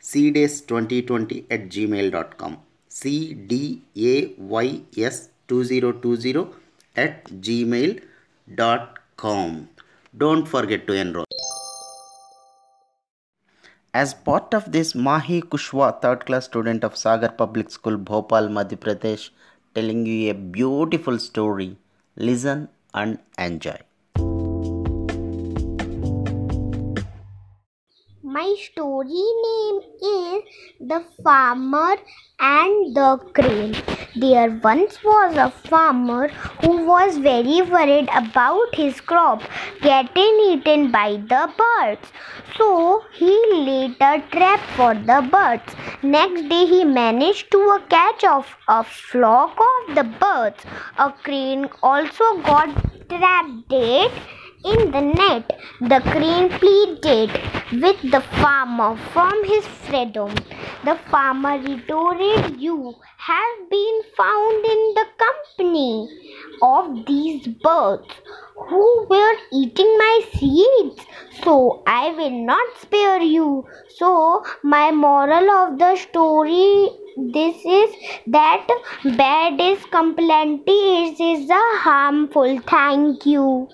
cdays2020 at gmail.com cdays2020 at gmail.com don't forget to enroll. As part of this Maahi Kushwah third class student of sagar public school bhopal madhya pradesh telling you a beautiful story. Listen and enjoy My story name is The Farmer and the Crane. There once was a farmer who was very worried about his crop getting eaten by the birds. So he laid a trap for the birds. Next day he managed to catch of a flock of the birds. A crane also got trapped dead in the net. The crane pleaded with the farmer from his freedom. The farmer retorted, You have been found in the company of these birds who were eating my seeds, so I will not spare you. So, my moral of the story this is that bad is is, is a harmful. Thank you.